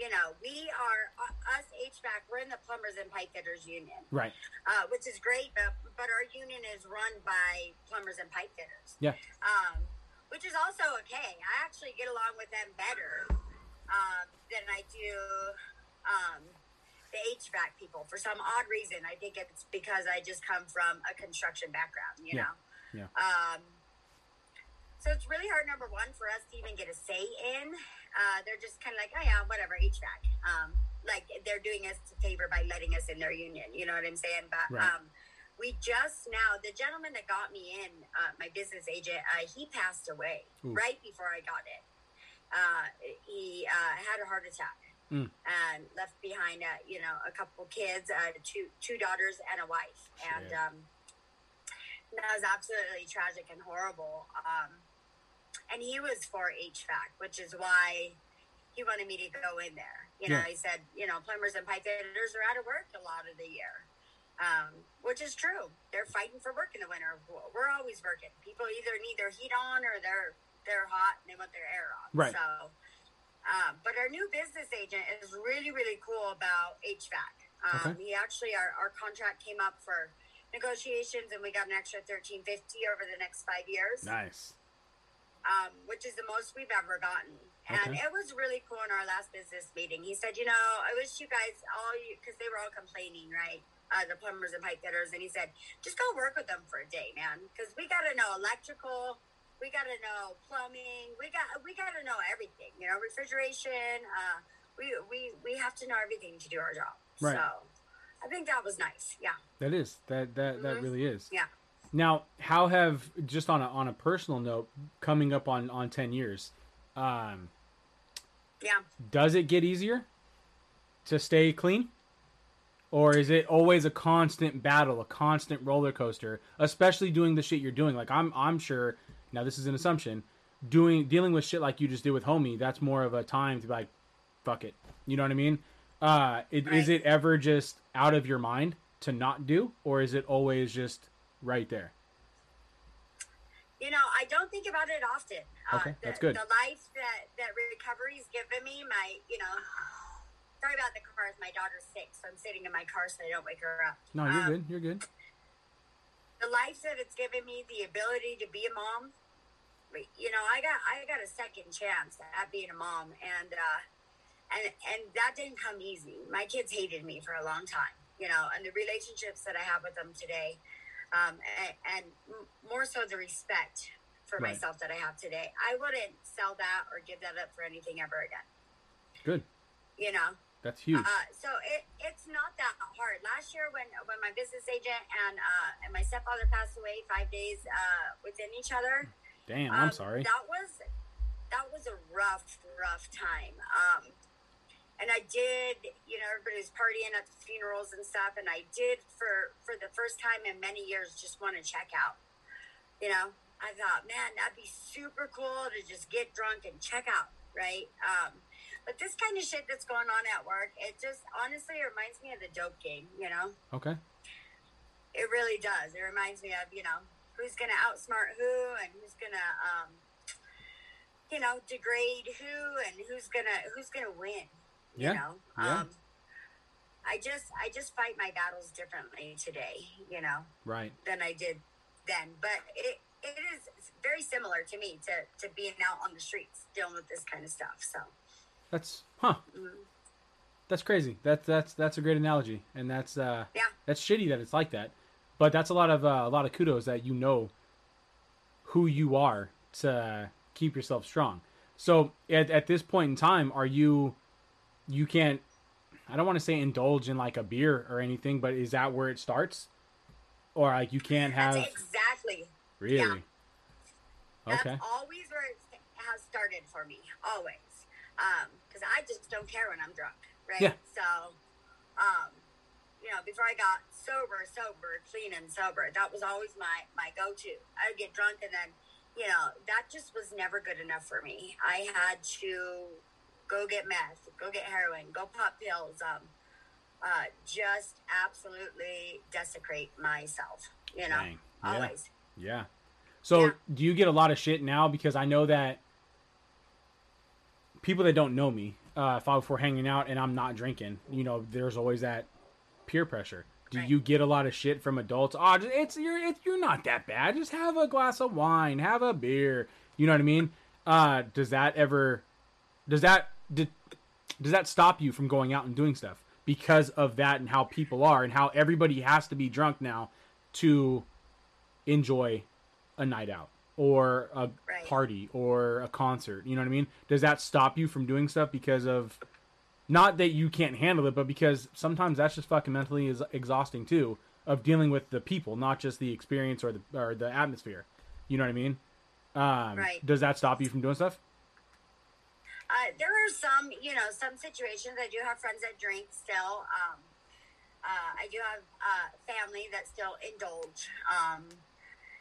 you know, we are uh, us HVAC. We're in the plumbers and pipe fitters union, right uh, which is great. But but our union is run by plumbers and pipe fitters. yeah um, which is also okay. I actually get along with them better um, than I do um, the HVAC people. For some odd reason, I think it's because I just come from a construction background, you Yeah. know. Yeah. Um, so it's really hard, number one, for us to even get a say in. Uh, they're just kind of like, oh yeah, whatever, HVAC. Um, like they're doing us a favor by letting us in their union. You know what I'm saying? But Right. um, we just now, the gentleman that got me in, uh, my business agent, uh, he passed away Ooh. right before I got in. Uh, he uh, had a heart attack Mm. and left behind, uh, you know, a couple kids, uh, two two daughters and a wife, and um, that was absolutely tragic and horrible. Um, and he was for HVAC, which is why he wanted me to go in there. You know, Yeah. he said, you know, plumbers and pipe fitters are out of work a lot of the year, um, which is true. They're fighting for work in the winter. We're always working. People either need their heat on or they're they're hot and they want their air on. Right. So, um, but our new business agent is really really cool about HVAC. Um, Okay. He actually our, our contract came up for negotiations and we got an extra thirteen fifty over the next five years nice um, which is the most we've ever gotten. And Okay. it was really cool in our last business meeting. He said, you know, I wish you guys all you because they were all complaining, right? Uh, the plumbers and pipe fitters, and he said, just go work with them for a day, man, because we got to know electrical, we got to know plumbing. We got we got to know everything. You know, refrigeration. Uh, we we we have to know everything to do our job. Right. So, I think that was nice. Yeah. That is that that that Mhm. really is. Yeah. Now, how have just on a on a personal note, coming up on on ten years, um, Yeah. does it get easier to stay clean, or is it always a constant battle, a constant roller coaster? Especially doing the shit you're doing. Like I'm I'm sure now this is an assumption. Doing dealing with shit like you just did with homie, that's more of a time to be like, fuck it. You know what I mean? Uh, it, is Right. it ever just out of your mind to not do, or is it always just right there? You know, I don't think about it often. Okay, uh, the, that's good. The life that that recovery's given me, my you know, sorry about the cars. My daughter's sick, so I'm sitting in my car so I don't wake her up. No, you're Um, good. You're good. The life that it's given me, the ability to be a mom. You know, I got I got a second chance at being a mom, and uh, and and that didn't come easy. My kids hated me for a long time. You know, and the relationships that I have with them today, um, and, and more so the respect for Right. myself that I have today. I wouldn't sell that or give that up for anything ever again. Good. You know, That's huge. uh, so it, it's not that hard. Last year, when when my business agent and uh, and my stepfather passed away five days uh, within each other, Damn, I'm um, sorry. That was that was a rough, rough time. Um, and I did, you know, everybody was partying at the funerals and stuff, and I did for for the first time in many years just want to check out. You know, I thought, man, that'd be super cool to just get drunk and check out, right? Um, but this kind of shit that's going on at work, it just honestly reminds me of the dope game. You know, Okay. it really does. It reminds me of, you know, who's going to outsmart who and who's going to, um, you know, degrade who and who's going to, who's going to win, you Yeah, know? yeah. Um, I just, I just fight my battles differently today, you know, Right. than I did then. But it, it is very similar to me to, to being out on the streets dealing with this kind of stuff. So, That's huh. mm, That's crazy. That's that's that's a great analogy, and that's uh yeah. that's shitty that it's like that. But that's a lot of uh, a lot of kudos that you know who you are to keep yourself strong. So at at this point in time, are you you can't I don't want to say indulge in like a beer or anything, but is that where it starts? Or like you can't have That's exactly really? That's Okay. always where it has started for me, always. Because I just don't care when I'm drunk, right? Yeah. So, um, you know, before I got sober, sober, clean and sober, that was always my my go to. I would get drunk and then, you know, that just was never good enough for me. I had to go get meth, go get heroin, go pop pills, um, uh, just absolutely desecrate myself. You know, Dang. Yeah. always. Yeah. So Yeah. do you get a lot of shit now? Because I know that people that don't know me, uh, if, I, we're hanging out and I'm not drinking, you know, there's always that peer pressure. Do Right. you get a lot of shit from adults? Oh, it's you're it's, you're not that bad. Just have a glass of wine, have a beer. You know what I mean? Uh, does that ever? Does that did, does that stop you from going out and doing stuff because of that and how people are and how everybody has to be drunk now to enjoy a night out or a Right. party or a concert. You know what I mean? Does that stop you from doing stuff because of not that you can't handle it, but because sometimes that's just fucking mentally is exhausting too of dealing with the people, not just the experience or the or the atmosphere. You know what I mean? Um, Right. Does that stop you from doing stuff? Uh, there are some, you know, some situations. I do have friends that drink still. Um, uh, I do have uh, family that still indulge. Um,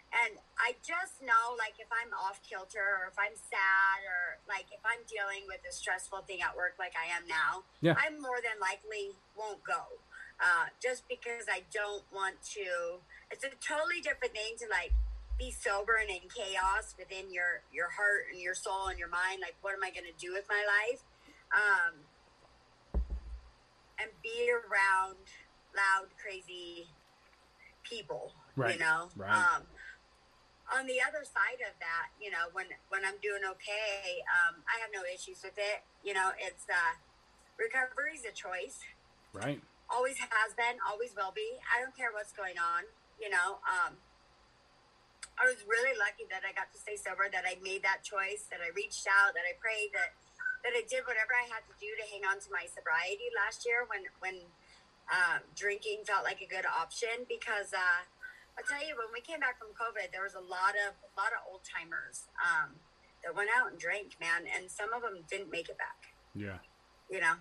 and I just know, like, if I'm off kilter or if I'm sad or, like, if I'm dealing with a stressful thing at work like I am now, Yeah. I more than likely won't go. Uh, just because I don't want to. It's a totally different thing to, like, be sober and in chaos within your your heart and your soul and your mind like what am i going to do with my life um and be around loud crazy people Right, you know right. um on the other side of that you know when when i'm doing okay um i have no issues with it you know it's uh recovery is a choice Right. always has been, always will be. I don't care what's going on. You know, um, I was really lucky that I got to stay sober, that I made that choice, that I reached out, that I prayed, that that I did whatever I had to do to hang on to my sobriety last year when when uh, drinking felt like a good option because uh, I'll tell you when we came back from COVID, there was a lot of a lot of old timers um, that went out and drank, man, and some of them didn't make it back. Yeah. You know,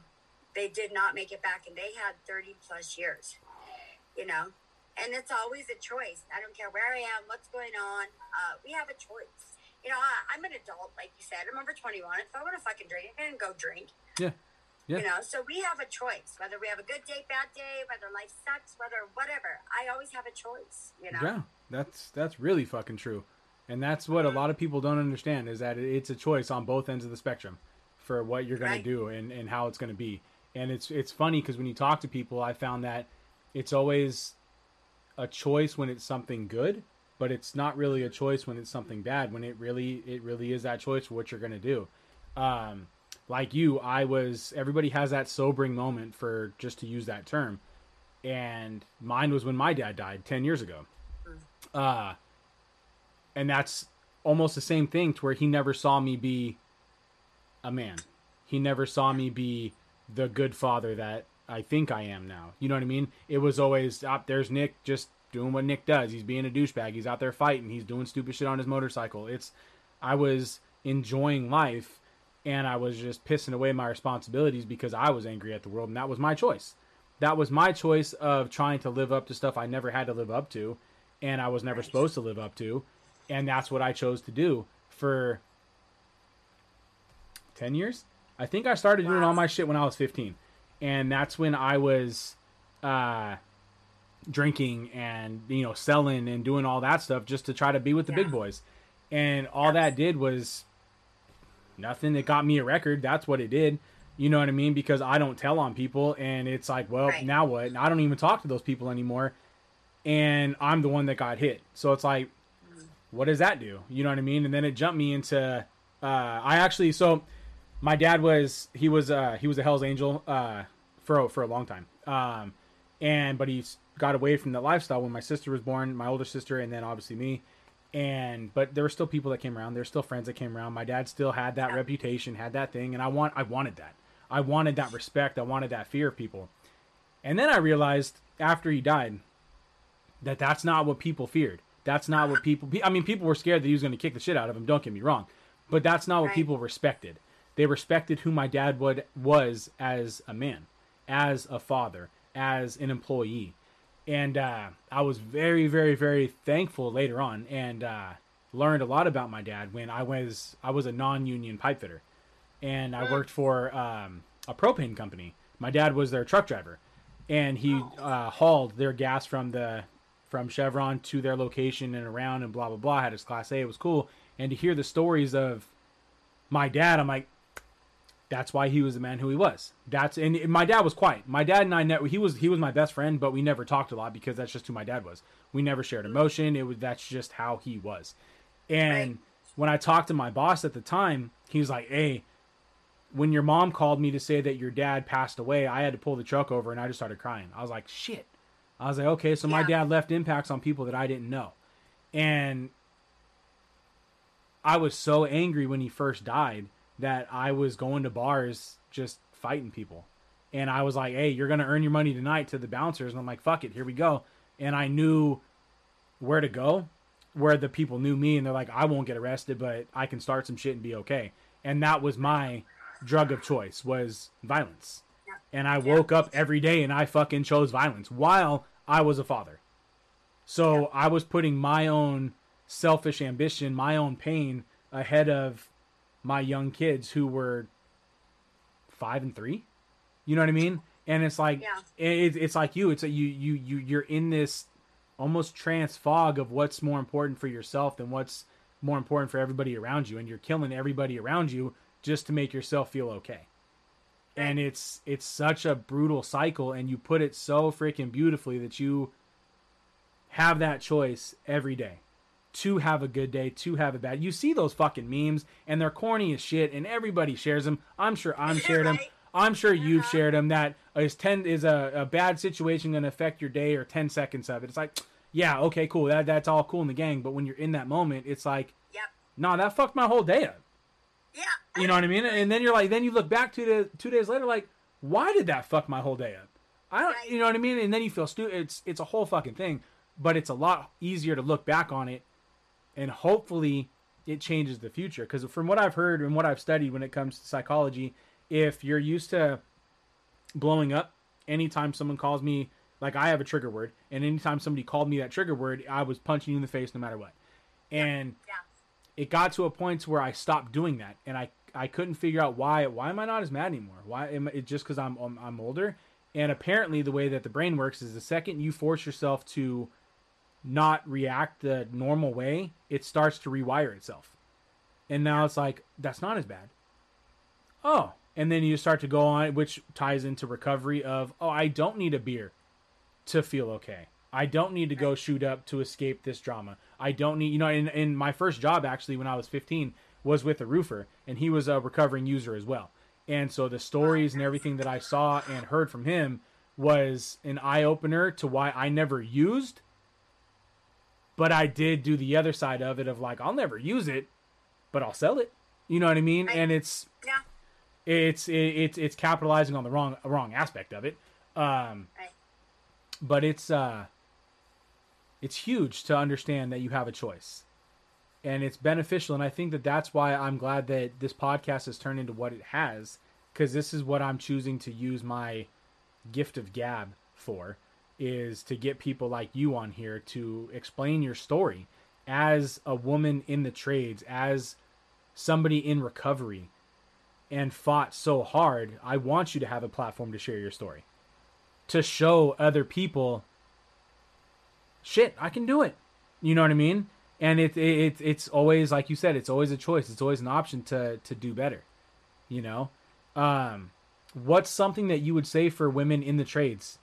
they did not make it back, and they had thirty plus years. You know, and it's always a choice. I don't care where I am, what's going on. Uh, we have a choice. You know, I, I'm an adult, like you said. I'm over 21. If I want to fucking drink, I can go drink. Yeah. Yeah. You know, so we have a choice. Whether we have a good day, bad day, whether life sucks, whether whatever. I always have a choice. You know. Yeah, that's that's really fucking true, and that's what a lot of people don't understand is that it's a choice on both ends of the spectrum for what you're going Right. to do and, and how it's going to be. And it's it's funny because when you talk to people, I found that it's always a choice when it's something good, but it's not really a choice when it's something bad. When it really it really is that choice for what you're going to do. Um, like you, I was. Everybody has that sobering moment for just to use that term, and mine was when my dad died ten years ago. Uh, and that's almost the same thing to where he never saw me be a man. He never saw me be the good father that I think I am now. You know what I mean? It was always up there's Nick just doing what Nick does. He's being a douchebag. He's out there fighting. He's doing stupid shit on his motorcycle. It's I was enjoying life and I was just pissing away my responsibilities because I was angry at the world and that was my choice. That was my choice of trying to live up to stuff I never had to live up to and I was never supposed to live up to and that's what I chose to do for 10 years. I think I started doing all my shit when I was 15. And that's when I was uh, drinking and, you know, selling and doing all that stuff just to try to be with the big boys. And all that did was nothing. It got me a record. That's what it did. You know what I mean? Because I don't tell on people. And it's like, well, Right. now what? And I don't even talk to those people anymore. And I'm the one that got hit. So it's like, what does that do? You know what I mean? And then it jumped me into uh, I actually so my dad was he was uh, he was a Hell's Angel uh, for a- for a long time, um, and but he got away from that lifestyle when my sister was born, my older sister, and then obviously me. And but there were still people that came around. There were still friends that came around. My dad still had that reputation, had that thing, and I want I wanted that. I wanted that respect. I wanted that fear of people. And then I realized after he died that that's not what people feared. That's not what people. I mean, people were scared that he was going to kick the shit out of him. Don't get me wrong, but that's not what Right. people respected. They respected who my dad would was as a man, as a father, as an employee, and uh, I was very, very, very thankful later on, and uh, learned a lot about my dad when I was I was a non-union pipe fitter, and I worked for um, a propane company. My dad was their truck driver, and he uh, hauled their gas from the from Chevron to their location and around and blah blah blah. Had his class A. It was cool, and to hear the stories of my dad, I'm like, that's why he was the man who he was. That's and my dad was quiet. My dad and I never he was he was my best friend, but we never talked a lot because that's just who my dad was. We never shared hmm. emotion. It was that's just how he was. And Right. when I talked to my boss at the time, he was like, "Hey, when your mom called me to say that your dad passed away, I had to pull the truck over and I just started crying. I was like, shit. I was like, okay, so my dad left impacts on people that I didn't know. And I was so angry when he first died that I was going to bars just fighting people. And I was like, hey, you're going to earn your money tonight to the bouncers. And I'm like, fuck it, here we go. And I knew where to go, where the people knew me and they're like, I won't get arrested, but I can start some shit and be okay. And that was my drug of choice was violence. And I woke up every day and I fucking chose violence while I was a father. So I was putting my own selfish ambition, my own pain ahead of my young kids who were five and three. You know what I mean? And it's like Yeah. it, it's like you. It's a, you you you you're in this almost trance fog of what's more important for yourself than what's more important for everybody around you, and you're killing everybody around you just to make yourself feel okay. And it's it's such a brutal cycle, and you put it so freaking beautifully that you have that choice every day to have a good day, to have a bad. You see those fucking memes, and they're corny as shit, and everybody shares them. I'm sure I'm shared them. I'm sure you've Uh-huh. shared them. That is ten is a, a bad situation going to affect your day or ten seconds of it. It's like yeah, okay, cool. That that's all cool in the gang. But when you're in that moment, it's like, Yep. nah, that fucked my whole day up. Yeah. You know what I mean? And then you're like, then you look back two days, two days later, like, why did that fuck my whole day up? I don't, Right. you know what I mean? And then you feel stupid. It's it's a whole fucking thing, but it's a lot easier to look back on it, and hopefully it changes the future. Because from what I've heard and what I've studied when it comes to psychology, if you're used to blowing up anytime someone calls me, like I have a trigger word, and anytime somebody called me that trigger word, I was punching you in the face no matter what. And Yeah. it got to a point where I stopped doing that, and I I couldn't figure out why. Why am I not as mad anymore? Why am it just because I'm, I'm I'm older? And apparently, the way that the brain works is the second you force yourself to not react the normal way, it starts to rewire itself. And now it's like that's not as bad. Oh, and then you start to go on, which ties into recovery of oh, I don't need a beer to feel okay. I don't need to go shoot up to escape this drama. I don't need, you know, in, in my first job actually when I was 15 was with a roofer and he was a recovering user as well. And so the stories and everything that I saw and heard from him was an eye opener to why I never used, but I did do the other side of it of like, I'll never use it, but I'll sell it. You know what I mean? Right. And it's, Yeah. it's, it's, it's capitalizing on the wrong, wrong aspect of it. Um, Right. but it's uh it's huge to understand that you have a choice and it's beneficial and i think that that's why i'm glad that this podcast has turned into what it has because this is what i'm choosing to use my gift of gab for is to get people like you on here to explain your story as a woman in the trades as somebody in recovery and fought so hard i want you to have a platform to share your story to show other people shit i can do it. You know what i mean? And it, it it's always like you said it's always a choice. It's always an option to to do better you know? Um what's something that you would say for women in the trades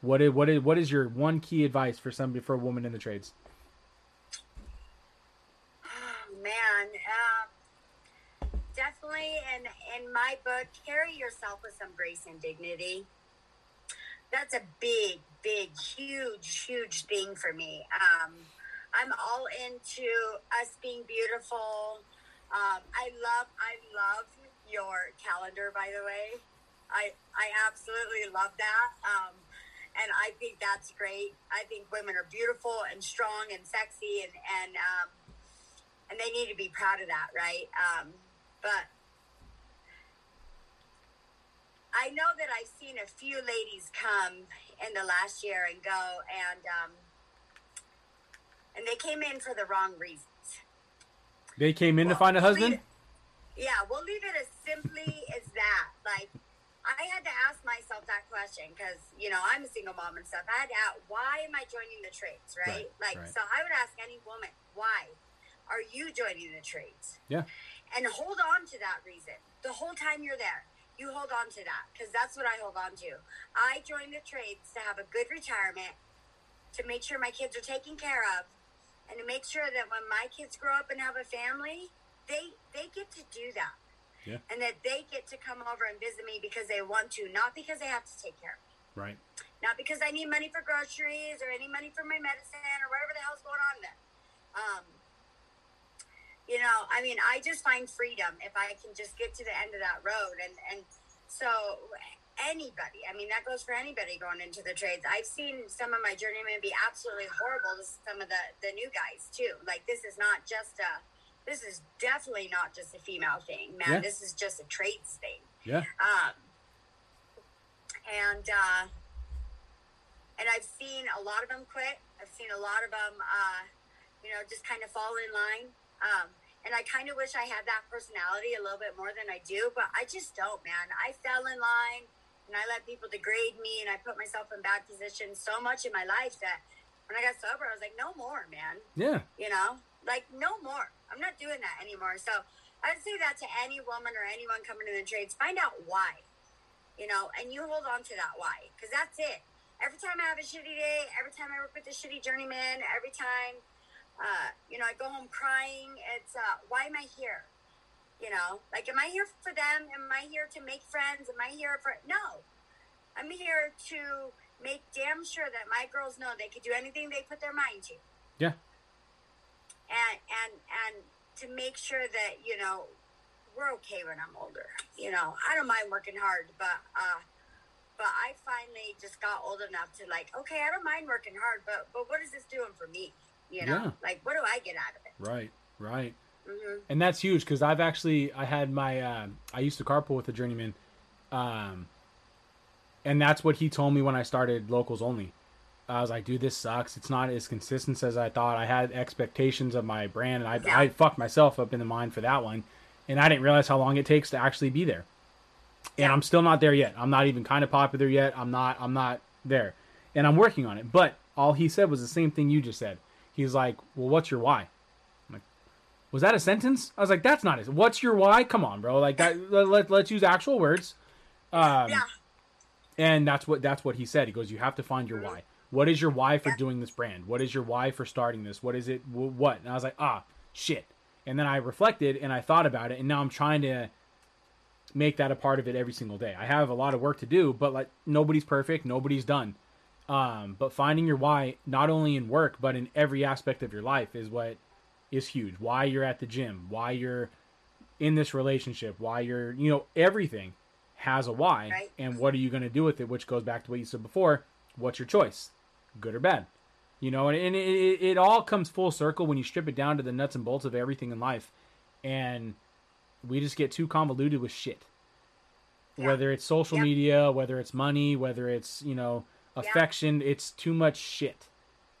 what is, what is what is your one key advice for somebody for a woman in the trades? Man um, definitely in in my book carry yourself with some grace and dignity. That's a big big huge huge thing for me. Um, i'm all into us being beautiful. Um, i love i love your calendar by the way. I i absolutely love that. Um, and i think that's great i think women are beautiful and strong and sexy and and um, and they need to be proud of that, right? Um, but I know that I've seen a few ladies come in the last year and go, and um, and they came in for the wrong reasons. they came in to find a we'll husband leave yeah, we'll leave it as simply as that. Like, I had to ask myself that question because you know I'm a single mom and stuff. I had to ask, why am I joining the trades, right? Right, like, right. so I would ask any woman, why are you joining the trades? yeah and hold on to that reason the whole time you're there you hold on to that because that's what i hold on to i joined the trades to have a good retirement to make sure my kids are taken care of and to make sure that when my kids grow up and have a family they they get to do that yeah and that they get to come over and visit me because they want to not because they have to take care of me right not because I need money for groceries or any money for my medicine or whatever the hell's going on there. Um, you know, I mean, I just find freedom if I can just get to the end of that road. And, and so anybody, I mean, that goes for anybody going into the trades. I've seen some of my journeymen be absolutely horrible to some of the, the new guys too. Like this is not just a, this is definitely not just a female thing, man. Yeah. This is just a traits thing. yeah Um, and uh, and I've seen a lot of them quit. I've seen a lot of them, uh, you know, just kind of fall in line. Um, and I kind of wish I had that personality a little bit more than I do, but I just don't, man. I fell in line and I let people degrade me and I put myself in bad positions so much in my life that when I got sober, I was like, no more, man yeah you know like no more i'm not doing that anymore. So i'd say that to any woman or anyone coming in the trades find out why you know and you hold on to that why because that's it. Every time i have a shitty day every time i work with a shitty journeyman every time uh, you know i go home crying it's uh, why am i here? You know like am i here for them? Am i here to make friends? Am i here for no. I'm here to make damn sure that my girls know they could do anything they put their mind to. Yeah. And and and to make sure that you know we're okay when I'm older. You know, I don't mind working hard, but uh, but I finally just got old enough to like, okay, I don't mind working hard, but but what is this doing for me? You know, Yeah. like what do I get out of it? Right. Right. hmm and that's huge because I've actually I had my uh, I used to carpool with a journeyman, um, and that's what he told me when I started locals only. I was like, dude, this sucks. It's not as consistent as I thought. I had expectations of my brand, and I Yeah. I fucked myself up in the mind for that one, and I didn't realize how long it takes to actually be there. And I'm still not there yet. I'm not even kind of popular yet. I'm not. I'm not there, and I'm working on it. But all he said was the same thing you just said. He's like, well, what's your why? Like, was that a sentence? I was like, that's not it. What's your why? Come on, bro. Like that. let, let, let's use actual words. Um, Yeah, And that's what that's what he said. He goes, you have to find your why. What is your why for doing this brand? What is your why for starting this? What is it? What? And I was like, ah, shit. And then I reflected and I thought about it, and now I'm trying to make that a part of it every single day. I have a lot of work to do, but like nobody's perfect, nobody's done. Um, but finding your why, not only in work but in every aspect of your life, is what is huge. Why you're at the gym, why you're in this relationship, why you're, you know, everything has a why. Right. And what are you going to do with it? Which goes back to what you said before. What's your choice? Good or bad? You know, and, and it, it, it all comes full circle when you strip it down to the nuts and bolts of everything in life. And we just get too convoluted with shit. Yeah. Whether it's social Yep. media, whether it's money, whether it's, you know, Yeah. affection, it's too much shit.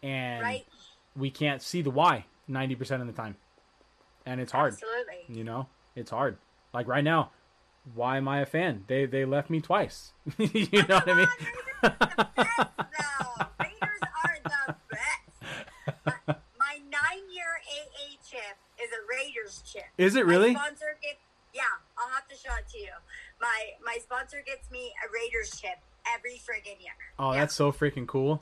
And right. we can't see the why 90% of the time. And it's hard, Absolutely. you know? It's hard. Like right now, why am I a fan? They they left me twice. you know what I mean? No, Raiders are the best. My, my nine-year AA chip is a Raiders chip. Is it My really? sponsor gets, yeah, I'll have to show it to you. My my sponsor gets me a Raiders chip every friggin' year. Oh, Yeah. that's so freaking cool.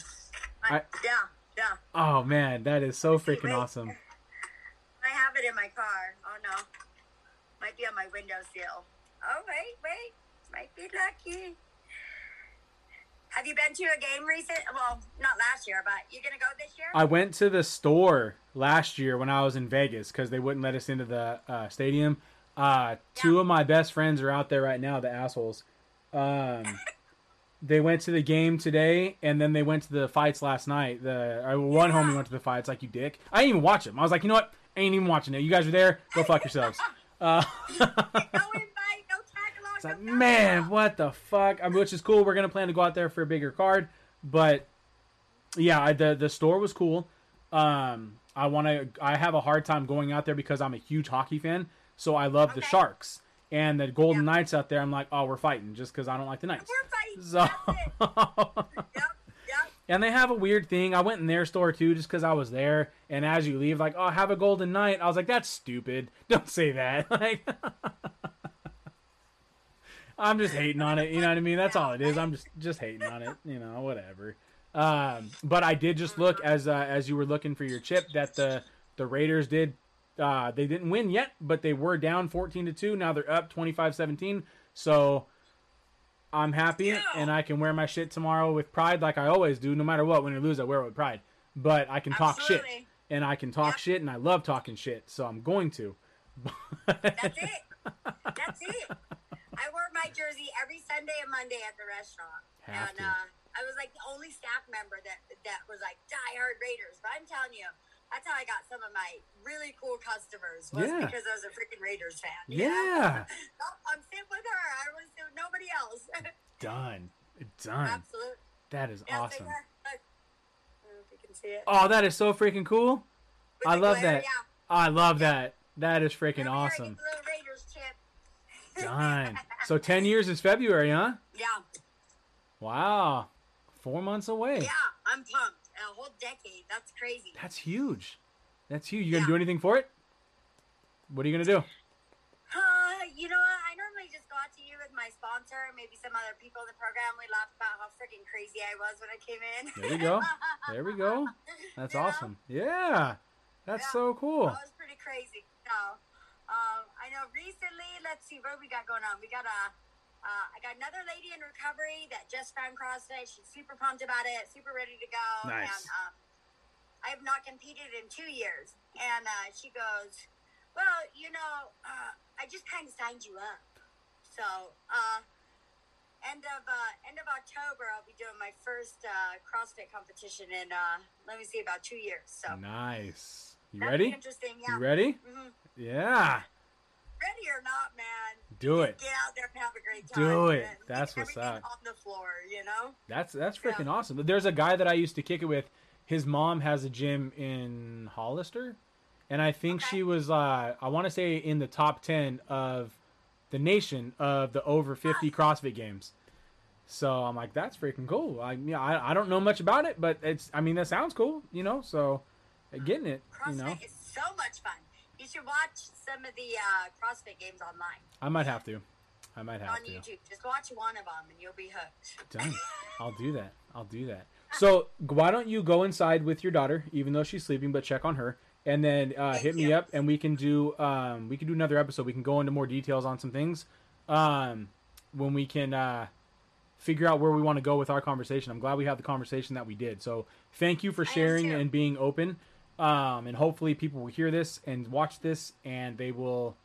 I, I- yeah, yeah. Oh man, that is so freaking wait. awesome. I have it in my car. Oh no, might be on my windowsill. Oh wait, wait, might be lucky. Have you been to a game recent? Well, not last year, but you gonna go this year? I went to the store last year when I was in Vegas because they wouldn't let us into the uh, stadium. Uh, two of my best friends are out there right now, the assholes. Um, they went to the game today, and then they went to the fights last night. The uh, one Yeah. homie went to the fights, like you dick. I didn't even watch them. I was like, you know what? I ain't even watching it. You guys are there. Go fuck yourselves. Uh, no invite, no tag along. It's like, man, what the fuck? I mean, which is cool. We're gonna plan to go out there for a bigger card, but yeah, I, the the store was cool. Um, I want to. I have a hard time going out there because I'm a huge hockey fan, so I love the Sharks and the Golden. Knights out there. I'm like, oh, we're fighting just because I don't like the Knights. We're fighting. So, Yep, yep. and they have a weird thing. I went in their store too, just because I was there. And as you leave, like, oh, have a Golden Knight. I was like, that's stupid. Don't say that. Like, I'm just hating on it. You know what I mean? That's all it is. I'm just just hating on it. You know, whatever. Um, but I did just look as uh, as you were looking for your chip that the the Raiders did. Uh, they didn't win yet, but they were down 14 to two. Now they're up 25-17. So I'm happy, and I can wear my shit tomorrow with pride, like I always do. No matter what, when you lose, I wear it with pride. But I can talk shit, and I can talk Yep. shit, and I love talking shit. So I'm going to. That's it. That's it. I wore my jersey every Sunday and Monday at the restaurant, Have and to. uh, I was like the only staff member that that was like diehard Raiders. But I'm telling you, that's how I got some of my really cool customers was Yeah. because I was a freaking Raiders fan. Yeah. I'm sitting with her. I was with nobody else. Done. Done. Absolutely. That is Yeah, awesome. they were. Look. I don't know if you can see it. Oh, that is so freaking cool. With I love glare, that. Yeah. I love that. That is freaking Every year I awesome. little Raiders chip. Done. So 10 years is February, huh? Yeah. Wow. Four months away. Yeah, I'm pumped. A whole decade. That's crazy. That's huge. That's huge. You gonna do anything for it? What are you gonna do? Uh, you know? I normally just go out to you with my sponsor, and maybe some other people in the program. We laughed about how freaking crazy I was when I came in. There we go. There we go. That's You know? awesome. Yeah. That's Yeah. so cool. That was pretty crazy. So, um, know recently, let's see what we got going on. We got a, Uh, I got another lady in recovery that just found CrossFit. She's super pumped about it, super ready to go. Nice. And um, I have not competed in two years. And uh, she goes, Well, you know, uh, I just kind of signed you up. So, uh, end of uh, end of October, I'll be doing my first uh, CrossFit competition in, uh, let me see, about two years. So, Nice. You that'll be ready? interesting. Yeah. You ready? Mhm. Yeah. Ready or not, man. Do it. Get out there and have a great time. Do it. and That's what's up. On the floor, you know. That's that's freaking Yeah. awesome. There's a guy that I used to kick it with. His mom has a gym in Hollister, and I think Okay. she was uh, I want to say in the top ten of the nation of the over fifty CrossFit games. So I'm like, that's freaking cool. I yeah, I, I don't know much about it, but it's I mean that sounds cool, you know. So getting it, you CrossFit know, is so much fun. Watch some of the uh, CrossFit games online I might have to. I might have on to. YouTube. Just watch one of them, and you'll be hooked. Done. I'll do that. I'll do that. So why don't you go inside with your daughter, even though she's sleeping, but check on her, and then uh, hit me up, and we can do um, we can do another episode. We can go into more details on some things um, when we can uh, figure out where we want to go with our conversation. I'm glad we had the conversation that we did. So thank you for sharing and being open, um, and hopefully people will hear this and watch this, and they will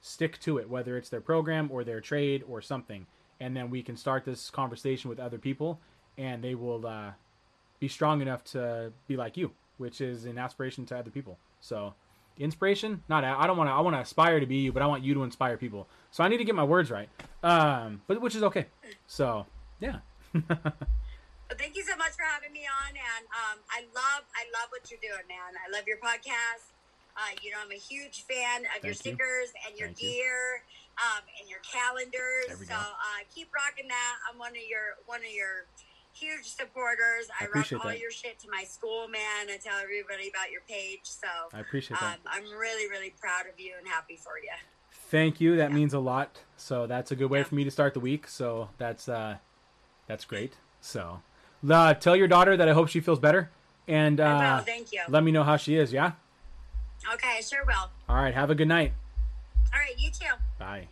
stick to it, whether it's their program or their trade or something. And then we can start this conversation with other people, and they will uh, be strong enough to be like you, which is an aspiration to other people. So, inspiration, not I don't want to. I want to aspire to be you, but I want you to inspire people. So I need to get my words right, um, but which is okay. So yeah, But thank you so much for having me on, and um, I love, I love what you're doing, man. I love your podcast. Uh, you know, I'm a huge fan of your Thank you. stickers and your Thank you. gear um, and your calendars. So uh, keep rocking that. I'm one of your one of your huge supporters. I I, rock all that. your shit to my school, man. I tell everybody about your page. So I appreciate that. um, I'm really, really proud of you and happy for you. Thank you. That Yeah. means a lot. So that's a good way Yeah. for me to start the week. So that's uh, that's great. So uh, tell your daughter that I hope she feels better, and uh, will. Thank you. let me know how she is. Yeah. Okay, I sure will. All right. Have a good night. All right, you too. Bye.